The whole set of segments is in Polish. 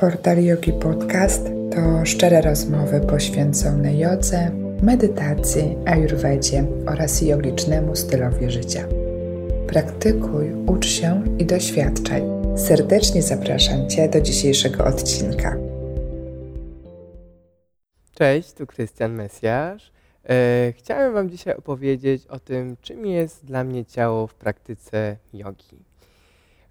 Portal Yogi Podcast to szczere rozmowy poświęcone jodze, medytacji, ayurvedzie oraz jogicznemu stylowi życia. Praktykuj, ucz się i doświadczaj. Serdecznie zapraszam Cię do dzisiejszego odcinka. Cześć, tu Krystian Mesjasz. E, chciałem Wam dzisiaj opowiedzieć o tym, czym jest dla mnie ciało w praktyce jogi.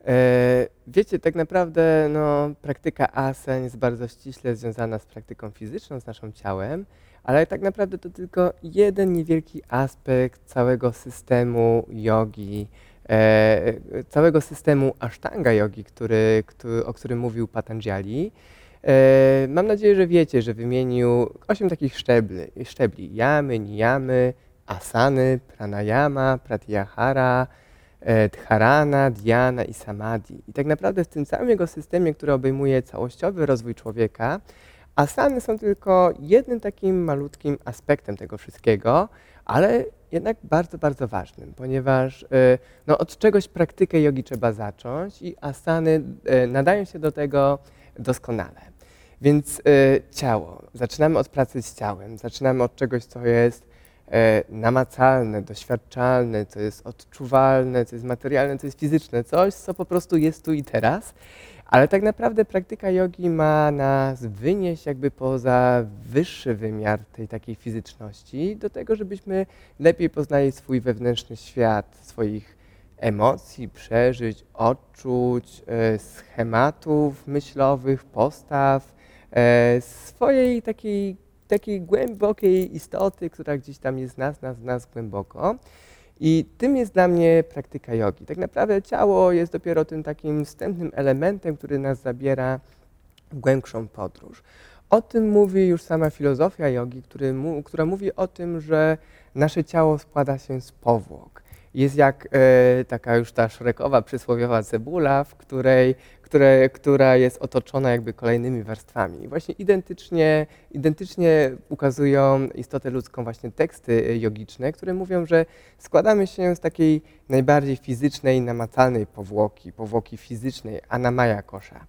E, wiecie, tak naprawdę no, praktyka asen jest bardzo ściśle związana z praktyką fizyczną, z naszym ciałem, ale tak naprawdę to tylko jeden niewielki aspekt całego systemu jogi, e, całego systemu ashtanga jogi, który, który, o którym mówił Patanjali. E, mam nadzieję, że wiecie, że wymienił osiem takich szczebli, szczebli jamy, niyamy, asany, pranayama, pratyahara, dharana, dhyana i samadhi. I tak naprawdę w tym całym jego systemie, który obejmuje całościowy rozwój człowieka, asany są tylko jednym takim malutkim aspektem tego wszystkiego, ale jednak bardzo, bardzo ważnym, ponieważ e, no, od czegoś praktykę jogi trzeba zacząć i asany e, nadają się do tego doskonale. Więc ciało. Zaczynamy od pracy z ciałem, zaczynamy od czegoś, co jest E, namacalne, doświadczalne, co jest odczuwalne, co jest materialne, co jest fizyczne, coś, co po prostu jest tu i teraz. Ale tak naprawdę praktyka jogi ma nas wynieść jakby poza wyższy wymiar tej takiej fizyczności, do tego, żebyśmy lepiej poznali swój wewnętrzny świat, swoich emocji, przeżyć, odczuć, e, schematów myślowych, postaw, e, swojej takiej takiej głębokiej istoty, która gdzieś tam jest nas, nas, nas głęboko. I tym jest dla mnie praktyka jogi. Tak naprawdę ciało jest dopiero tym takim wstępnym elementem, który nas zabiera w głębszą podróż. O tym mówi już sama filozofia jogi, która mówi o tym, że nasze ciało składa się z powłok jest jak e, taka już ta szrekowa, przysłowiowa cebula, w której, które, która jest otoczona jakby kolejnymi warstwami. I właśnie identycznie, identycznie ukazują istotę ludzką właśnie teksty jogiczne, które mówią, że składamy się z takiej najbardziej fizycznej, namacalnej powłoki, powłoki fizycznej, anamaya kosza.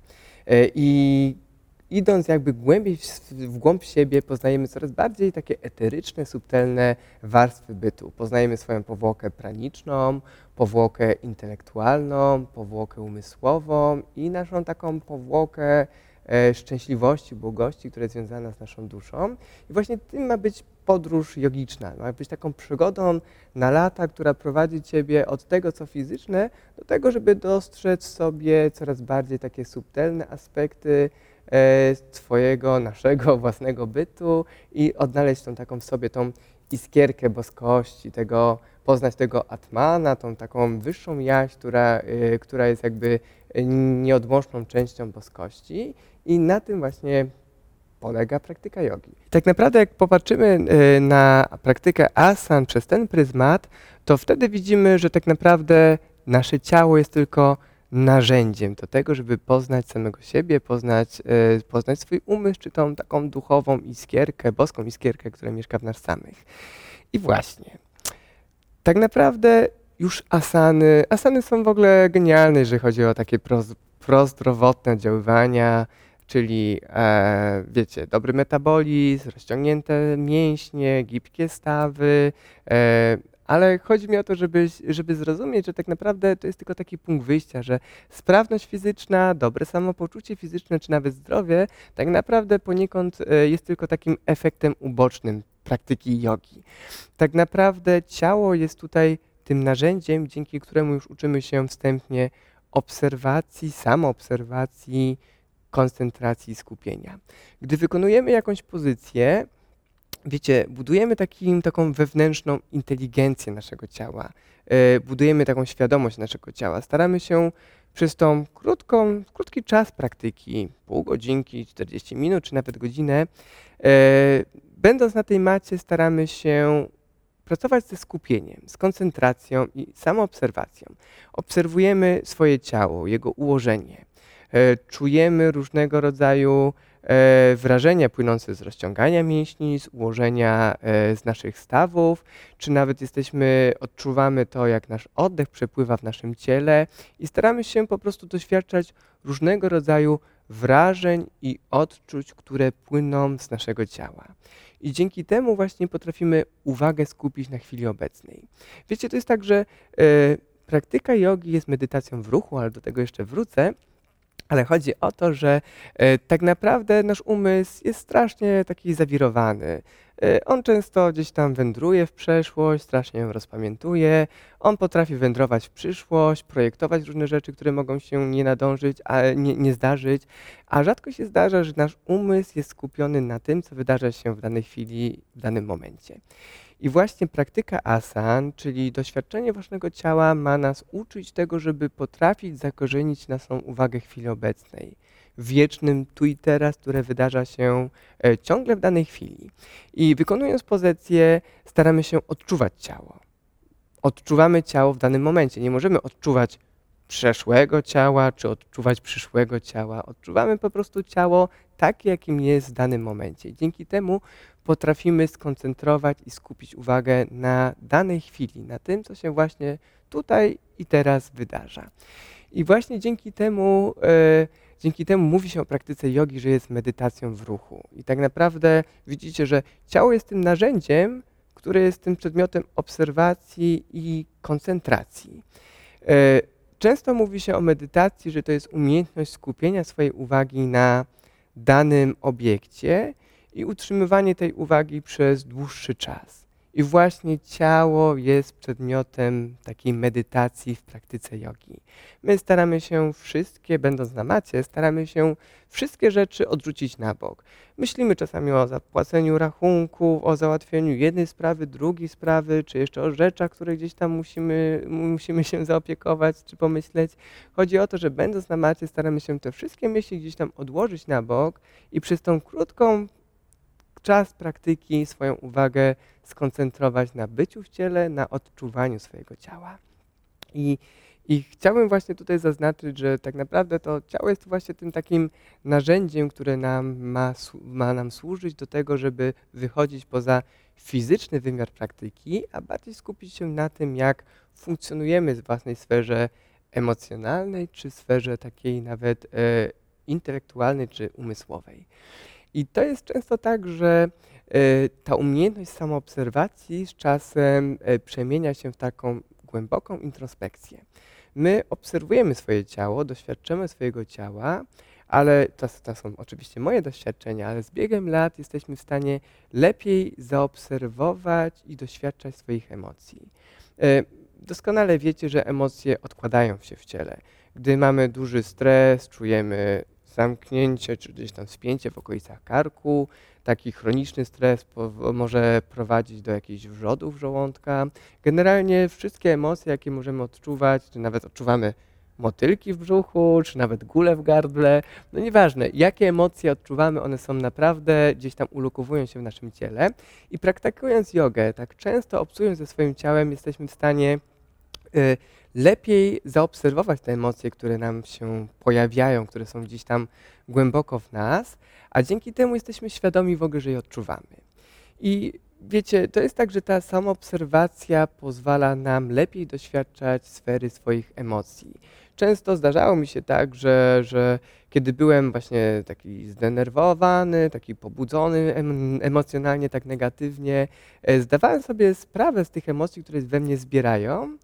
E, I idąc jakby głębiej w głąb siebie, poznajemy coraz bardziej takie eteryczne, subtelne warstwy bytu. Poznajemy swoją powłokę praniczną, powłokę intelektualną, powłokę umysłową i naszą taką powłokę e, szczęśliwości, błogości, która jest związana z naszą duszą. I właśnie tym ma być podróż jogiczna. Ma być taką przygodą na lata, która prowadzi Ciebie od tego, co fizyczne, do tego, żeby dostrzec sobie coraz bardziej takie subtelne aspekty Twojego, naszego własnego bytu i odnaleźć tą taką w sobie tą iskierkę boskości, tego, poznać tego Atmana, tą taką wyższą jaźń, która, e, która jest jakby nieodłączną częścią boskości i na tym właśnie polega praktyka jogi. Tak naprawdę jak popatrzymy e, na praktykę asan przez ten pryzmat, to wtedy widzimy, że tak naprawdę nasze ciało jest tylko narzędziem do tego, żeby poznać samego siebie, poznać, e, poznać swój umysł, czy tą taką duchową iskierkę, boską iskierkę, która mieszka w nas samych. I właśnie, tak naprawdę już asany, asany są w ogóle genialne, jeżeli chodzi o takie prozdrowotne oddziaływania, czyli e, wiecie, dobry metabolizm, rozciągnięte mięśnie, gibkie stawy, e, ale chodzi mi o to, żeby, żeby zrozumieć, że tak naprawdę to jest tylko taki punkt wyjścia, że sprawność fizyczna, dobre samopoczucie fizyczne, czy nawet zdrowie, tak naprawdę poniekąd e, jest tylko takim efektem ubocznym praktyki jogi. Tak naprawdę ciało jest tutaj tym narzędziem, dzięki któremu już uczymy się wstępnie obserwacji, samoobserwacji, koncentracji i skupienia. Gdy wykonujemy jakąś pozycję, wiecie, budujemy takim, taką wewnętrzną inteligencję naszego ciała, e, budujemy taką świadomość naszego ciała. Staramy się przez tą krótką, krótki czas praktyki, pół godzinki, 40 minut, czy nawet godzinę, e, będąc na tej macie, staramy się pracować ze skupieniem, z koncentracją i samoobserwacją. Obserwujemy swoje ciało, jego ułożenie. E, czujemy różnego rodzaju wrażenia płynące z rozciągania mięśni, z ułożenia e, z naszych stawów, czy nawet jesteśmy, odczuwamy to, jak nasz oddech przepływa w naszym ciele i staramy się po prostu doświadczać różnego rodzaju wrażeń i odczuć, które płyną z naszego ciała. I dzięki temu właśnie potrafimy uwagę skupić na chwili obecnej. Wiecie, to jest tak, że e, praktyka jogi jest medytacją w ruchu, ale do tego jeszcze wrócę. Ale chodzi o to, że e, tak naprawdę nasz umysł jest strasznie taki zawirowany. E, on często gdzieś tam wędruje w przeszłość, strasznie ją rozpamiętuje. On potrafi wędrować w przyszłość, projektować różne rzeczy, które mogą się nie nadążyć, a nie, nie zdarzyć. A rzadko się zdarza, że nasz umysł jest skupiony na tym, co wydarza się w danej chwili, w danym momencie. I właśnie praktyka asan, czyli doświadczenie własnego ciała, ma nas uczyć tego, żeby potrafić zakorzenić naszą uwagę chwili obecnej, wiecznym tu i teraz, które wydarza się e, ciągle w danej chwili. I wykonując pozycję, staramy się odczuwać ciało. Odczuwamy ciało w danym momencie. Nie możemy odczuwać przeszłego ciała, czy odczuwać przyszłego ciała. Odczuwamy po prostu ciało takie, jakim jest w danym momencie. Dzięki temu potrafimy skoncentrować i skupić uwagę na danej chwili, na tym, co się właśnie tutaj i teraz wydarza. I właśnie dzięki temu, e, dzięki temu mówi się o praktyce jogi, że jest medytacją w ruchu. I tak naprawdę widzicie, że ciało jest tym narzędziem, które jest tym przedmiotem obserwacji i koncentracji. E, często mówi się o medytacji, że to jest umiejętność skupienia swojej uwagi na danym obiekcie i utrzymywanie tej uwagi przez dłuższy czas. I właśnie ciało jest przedmiotem takiej medytacji w praktyce jogi. My staramy się wszystkie, będąc na macie, staramy się wszystkie rzeczy odrzucić na bok. Myślimy czasami o zapłaceniu rachunków, o załatwieniu jednej sprawy, drugiej sprawy, czy jeszcze o rzeczach, które gdzieś tam musimy, musimy się zaopiekować, czy pomyśleć. Chodzi o to, że będąc na macie, staramy się te wszystkie myśli gdzieś tam odłożyć na bok i przez tą krótką czas praktyki swoją uwagę skoncentrować na byciu w ciele, na odczuwaniu swojego ciała. I, I chciałbym właśnie tutaj zaznaczyć, że tak naprawdę to ciało jest właśnie tym takim narzędziem, które nam ma, ma nam służyć do tego, żeby wychodzić poza fizyczny wymiar praktyki, a bardziej skupić się na tym, jak funkcjonujemy w własnej sferze emocjonalnej, czy sferze takiej nawet e, intelektualnej, czy umysłowej. I to jest często tak, że e, ta umiejętność samoobserwacji z czasem e, przemienia się w taką głęboką introspekcję. My obserwujemy swoje ciało, doświadczamy swojego ciała, ale to, to, są oczywiście moje doświadczenia, ale z biegiem lat jesteśmy w stanie lepiej zaobserwować i doświadczać swoich emocji. E, doskonale wiecie, że emocje odkładają się w ciele. Gdy mamy duży stres, czujemy zamknięcie czy gdzieś tam spięcie w okolicach karku. Taki chroniczny stres może prowadzić do jakichś wrzodów żołądka. Generalnie wszystkie emocje, jakie możemy odczuwać, czy nawet odczuwamy motylki w brzuchu, czy nawet gulę w gardle, no nieważne, jakie emocje odczuwamy, one są naprawdę gdzieś tam ulokowują się w naszym ciele. I praktykując jogę, tak często obcując ze swoim ciałem, jesteśmy w stanie y, lepiej zaobserwować te emocje, które nam się pojawiają, które są gdzieś tam głęboko w nas, a dzięki temu jesteśmy świadomi w ogóle, że je odczuwamy. I wiecie, to jest tak, że ta samoobserwacja pozwala nam lepiej doświadczać sfery swoich emocji. Często zdarzało mi się tak, że, że kiedy byłem właśnie taki zdenerwowany, taki pobudzony emocjonalnie, tak negatywnie, e, zdawałem sobie sprawę z tych emocji, które we mnie zbierają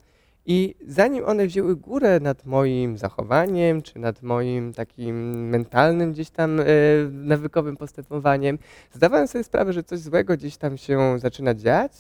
i zanim one wzięły górę nad moim zachowaniem, czy nad moim takim mentalnym gdzieś tam e, nawykowym postępowaniem, zdawałem sobie sprawę, że coś złego gdzieś tam się zaczyna dziać.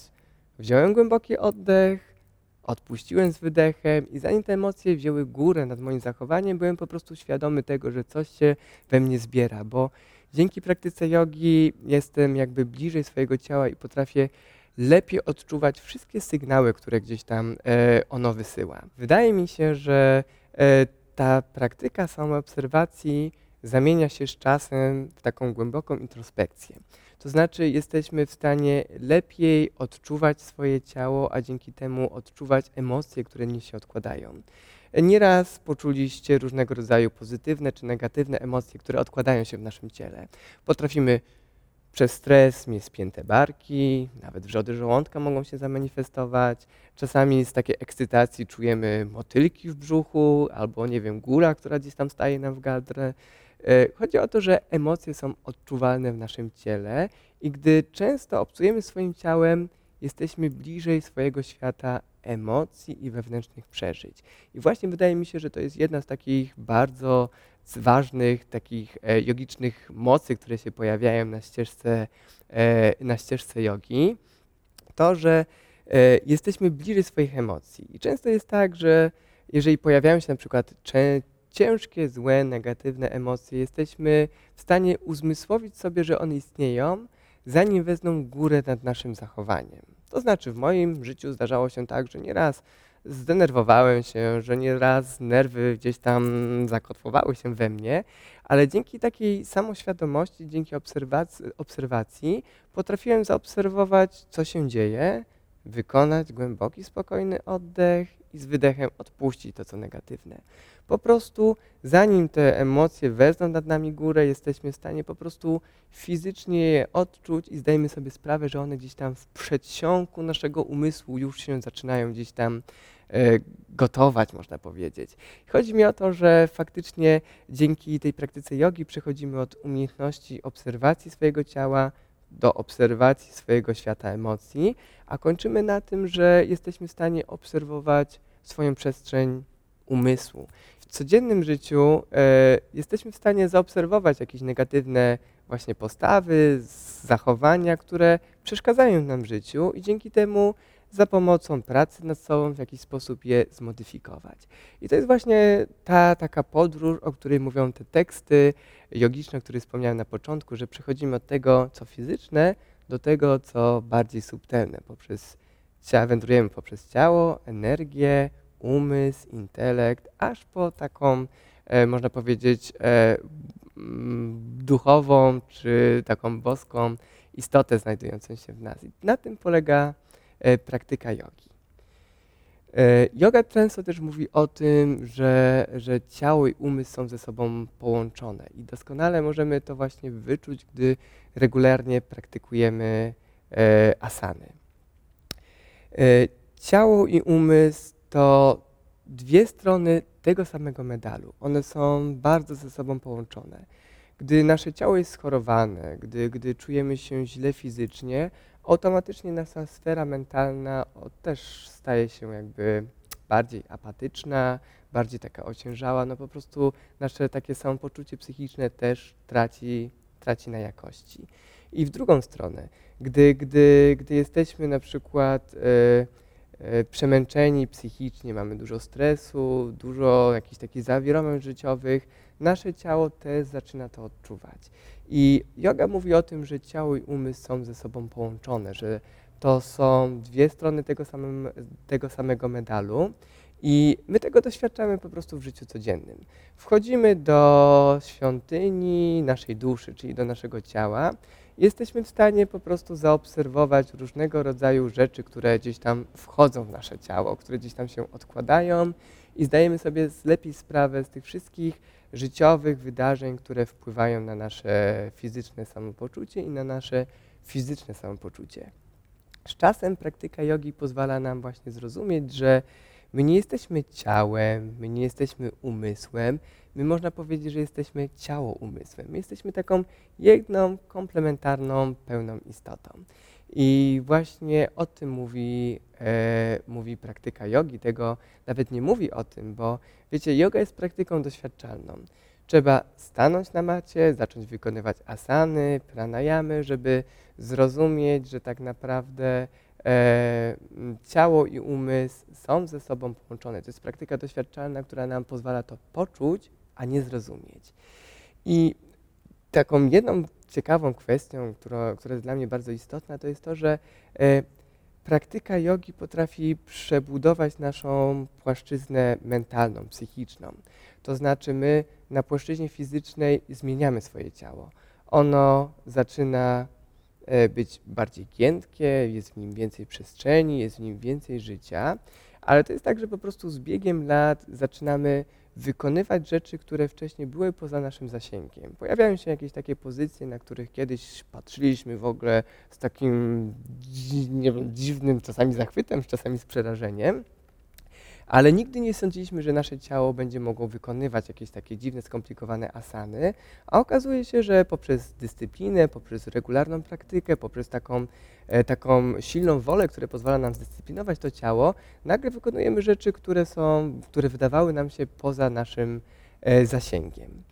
Wziąłem głęboki oddech, odpuściłem z wydechem i zanim te emocje wzięły górę nad moim zachowaniem, byłem po prostu świadomy tego, że coś się we mnie zbiera, bo dzięki praktyce jogi jestem jakby bliżej swojego ciała i potrafię lepiej odczuwać wszystkie sygnały, które gdzieś tam e, ono wysyła. Wydaje mi się, że e, ta praktyka samoobserwacji zamienia się z czasem w taką głęboką introspekcję. To znaczy, jesteśmy w stanie lepiej odczuwać swoje ciało, a dzięki temu odczuwać emocje, które nie się odkładają. Nieraz poczuliście różnego rodzaju pozytywne czy negatywne emocje, które odkładają się w naszym ciele. Potrafimy przez stres mieć spięte barki, nawet wrzody żołądka mogą się zamanifestować. Czasami z takiej ekscytacji czujemy motylki w brzuchu albo, nie wiem, góra, która gdzieś tam staje nam w gardle. Chodzi o to, że emocje są odczuwalne w naszym ciele i gdy często obcujemy swoim ciałem, jesteśmy bliżej swojego świata emocji i wewnętrznych przeżyć. I właśnie wydaje mi się, że to jest jedna z takich bardzo ważnych, takich e, jogicznych mocy, które się pojawiają na ścieżce, e, na ścieżce jogi. To, że e, jesteśmy bliżej swoich emocji. I często jest tak, że jeżeli pojawiają się na przykład ciężkie, złe, negatywne emocje, jesteśmy w stanie uzmysłowić sobie, że one istnieją, zanim wezmą górę nad naszym zachowaniem. To znaczy, w moim życiu zdarzało się tak, że nieraz zdenerwowałem się, że nieraz nerwy gdzieś tam zakotwowały się we mnie, ale dzięki takiej samoświadomości, dzięki obserwacji, obserwacji potrafiłem zaobserwować, co się dzieje, wykonać głęboki, spokojny oddech i z wydechem odpuścić to, co negatywne. Po prostu, zanim te emocje wezmą nad nami górę, jesteśmy w stanie po prostu fizycznie je odczuć i zdajemy sobie sprawę, że one gdzieś tam w przedsionku naszego umysłu już się zaczynają gdzieś tam gotować, można powiedzieć. Chodzi mi o to, że faktycznie dzięki tej praktyce jogi przechodzimy od umiejętności obserwacji swojego ciała do obserwacji swojego świata emocji, a kończymy na tym, że jesteśmy w stanie obserwować swoją przestrzeń umysłu. W codziennym życiu e, jesteśmy w stanie zaobserwować jakieś negatywne właśnie postawy, zachowania, które przeszkadzają nam w życiu i dzięki temu za pomocą pracy nad sobą w jakiś sposób je zmodyfikować. I to jest właśnie ta taka podróż, o której mówią te teksty jogiczne, o których wspomniałem na początku, że przechodzimy od tego, co fizyczne, do tego, co bardziej subtelne, poprzez wędrujemy poprzez ciało, energię, umysł, intelekt, aż po taką, e, można powiedzieć, e, duchową czy taką boską istotę znajdującą się w nas. I na tym polega praktyka jogi. Yoga często też mówi o tym, że, że ciało i umysł są ze sobą połączone i doskonale możemy to właśnie wyczuć, gdy regularnie praktykujemy asany. Ciało i umysł to dwie strony tego samego medalu. One są bardzo ze sobą połączone. Gdy nasze ciało jest schorowane, gdy, gdy czujemy się źle fizycznie, automatycznie nasza sfera mentalna też staje się jakby bardziej apatyczna, bardziej taka ociężała, no po prostu nasze takie samopoczucie psychiczne też traci, traci na jakości. I w drugą stronę, gdy, gdy, gdy jesteśmy na przykład... Yy, E, przemęczeni psychicznie, mamy dużo stresu, dużo jakichś takich zawirowań życiowych, nasze ciało też zaczyna to odczuwać. I yoga mówi o tym, że ciało i umysł są ze sobą połączone, że to są dwie strony tego, samym, tego samego medalu. I my tego doświadczamy po prostu w życiu codziennym. Wchodzimy do świątyni naszej duszy, czyli do naszego ciała, jesteśmy w stanie po prostu zaobserwować różnego rodzaju rzeczy, które gdzieś tam wchodzą w nasze ciało, które gdzieś tam się odkładają i zdajemy sobie lepiej sprawę z tych wszystkich życiowych wydarzeń, które wpływają na nasze fizyczne samopoczucie i na nasze fizyczne samopoczucie. Z czasem praktyka jogi pozwala nam właśnie zrozumieć, że my nie jesteśmy ciałem, my nie jesteśmy umysłem, my można powiedzieć, że jesteśmy ciało umysłem. My jesteśmy taką jedną, komplementarną, pełną istotą. I właśnie o tym mówi, e, mówi praktyka jogi. Tego nawet nie mówi o tym, bo wiecie, yoga jest praktyką doświadczalną. Trzeba stanąć na macie, zacząć wykonywać asany, pranayamy, żeby zrozumieć, że tak naprawdę e, ciało i umysł są ze sobą połączone. To jest praktyka doświadczalna, która nam pozwala to poczuć, a nie zrozumieć. I taką jedną ciekawą kwestią, która, która jest dla mnie bardzo istotna, to jest to, że e, praktyka jogi potrafi przebudować naszą płaszczyznę mentalną, psychiczną. To znaczy my na płaszczyźnie fizycznej zmieniamy swoje ciało. Ono zaczyna e, być bardziej giętkie, jest w nim więcej przestrzeni, jest w nim więcej życia, ale to jest tak, że po prostu z biegiem lat zaczynamy wykonywać rzeczy, które wcześniej były poza naszym zasięgiem. Pojawiają się jakieś takie pozycje, na których kiedyś patrzyliśmy w ogóle z takim nie wiem, dziwnym czasami zachwytem, czasami z przerażeniem, ale nigdy nie sądziliśmy, że nasze ciało będzie mogło wykonywać jakieś takie dziwne, skomplikowane asany, a okazuje się, że poprzez dyscyplinę, poprzez regularną praktykę, poprzez taką, e, taką silną wolę, która pozwala nam zdyscyplinować to ciało, nagle wykonujemy rzeczy, które są, które wydawały nam się poza naszym e, zasięgiem.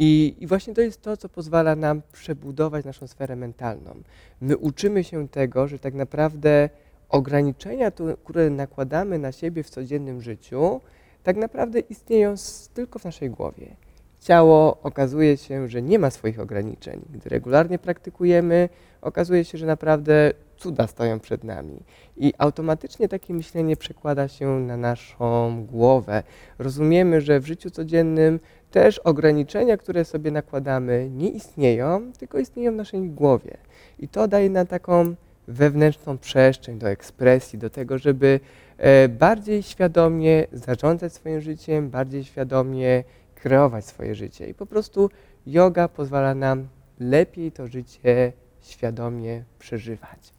I, I, właśnie to jest to, co pozwala nam przebudować naszą sferę mentalną. My uczymy się tego, że tak naprawdę ograniczenia, które nakładamy na siebie w codziennym życiu, tak naprawdę istnieją tylko w naszej głowie. Ciało okazuje się, że nie ma swoich ograniczeń. Gdy regularnie praktykujemy, okazuje się, że naprawdę cuda stoją przed nami. I automatycznie takie myślenie przekłada się na naszą głowę. Rozumiemy, że w życiu codziennym też ograniczenia, które sobie nakładamy, nie istnieją, tylko istnieją w naszej głowie. I to daje nam taką wewnętrzną przestrzeń do ekspresji, do tego, żeby e, bardziej świadomie zarządzać swoim życiem, bardziej świadomie kreować swoje życie. I po prostu yoga pozwala nam lepiej to życie świadomie przeżywać.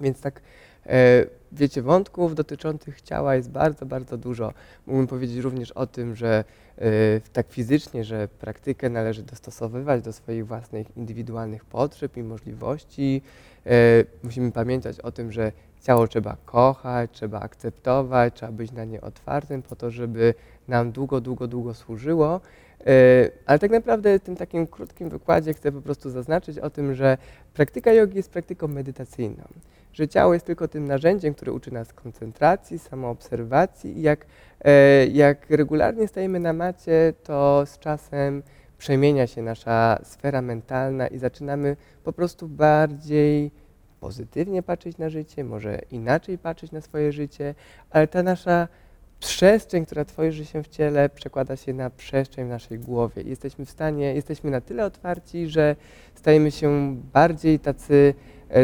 Więc tak, wiecie, wątków dotyczących ciała jest bardzo, bardzo dużo. Mógłbym powiedzieć również o tym, że e, tak fizycznie, że praktykę należy dostosowywać do swoich własnych indywidualnych potrzeb i możliwości. E, musimy pamiętać o tym, że ciało trzeba kochać, trzeba akceptować, trzeba być na nie otwartym po to, żeby nam długo, długo, długo służyło. Ale tak naprawdę w tym takim krótkim wykładzie chcę po prostu zaznaczyć o tym, że praktyka jogi jest praktyką medytacyjną że ciało jest tylko tym narzędziem, które uczy nas koncentracji, samoobserwacji i jak, e, jak regularnie stajemy na macie, to z czasem przemienia się nasza sfera mentalna i zaczynamy po prostu bardziej pozytywnie patrzeć na życie, może inaczej patrzeć na swoje życie, ale ta nasza przestrzeń, która tworzy się w ciele, przekłada się na przestrzeń w naszej głowie. Jesteśmy w stanie, jesteśmy na tyle otwarci, że stajemy się bardziej tacy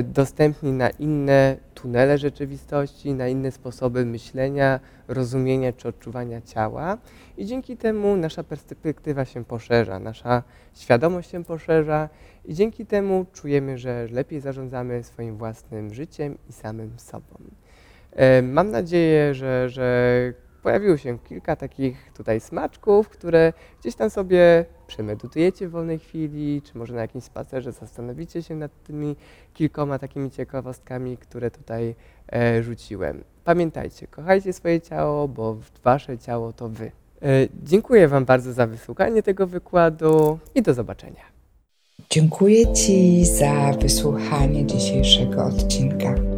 dostępni na inne tunele rzeczywistości, na inne sposoby myślenia, rozumienia czy odczuwania ciała i dzięki temu nasza perspektywa się poszerza, nasza świadomość się poszerza i dzięki temu czujemy, że lepiej zarządzamy swoim własnym życiem i samym sobą. E, mam nadzieję, że, że pojawiło się kilka takich tutaj smaczków, które gdzieś tam sobie przemedytujecie w wolnej chwili, czy może na jakimś spacerze zastanowicie się nad tymi kilkoma takimi ciekawostkami, które tutaj e, rzuciłem. Pamiętajcie, kochajcie swoje ciało, bo wasze ciało to wy. E, dziękuję Wam bardzo za wysłuchanie tego wykładu i do zobaczenia. Dziękuję Ci za wysłuchanie dzisiejszego odcinka.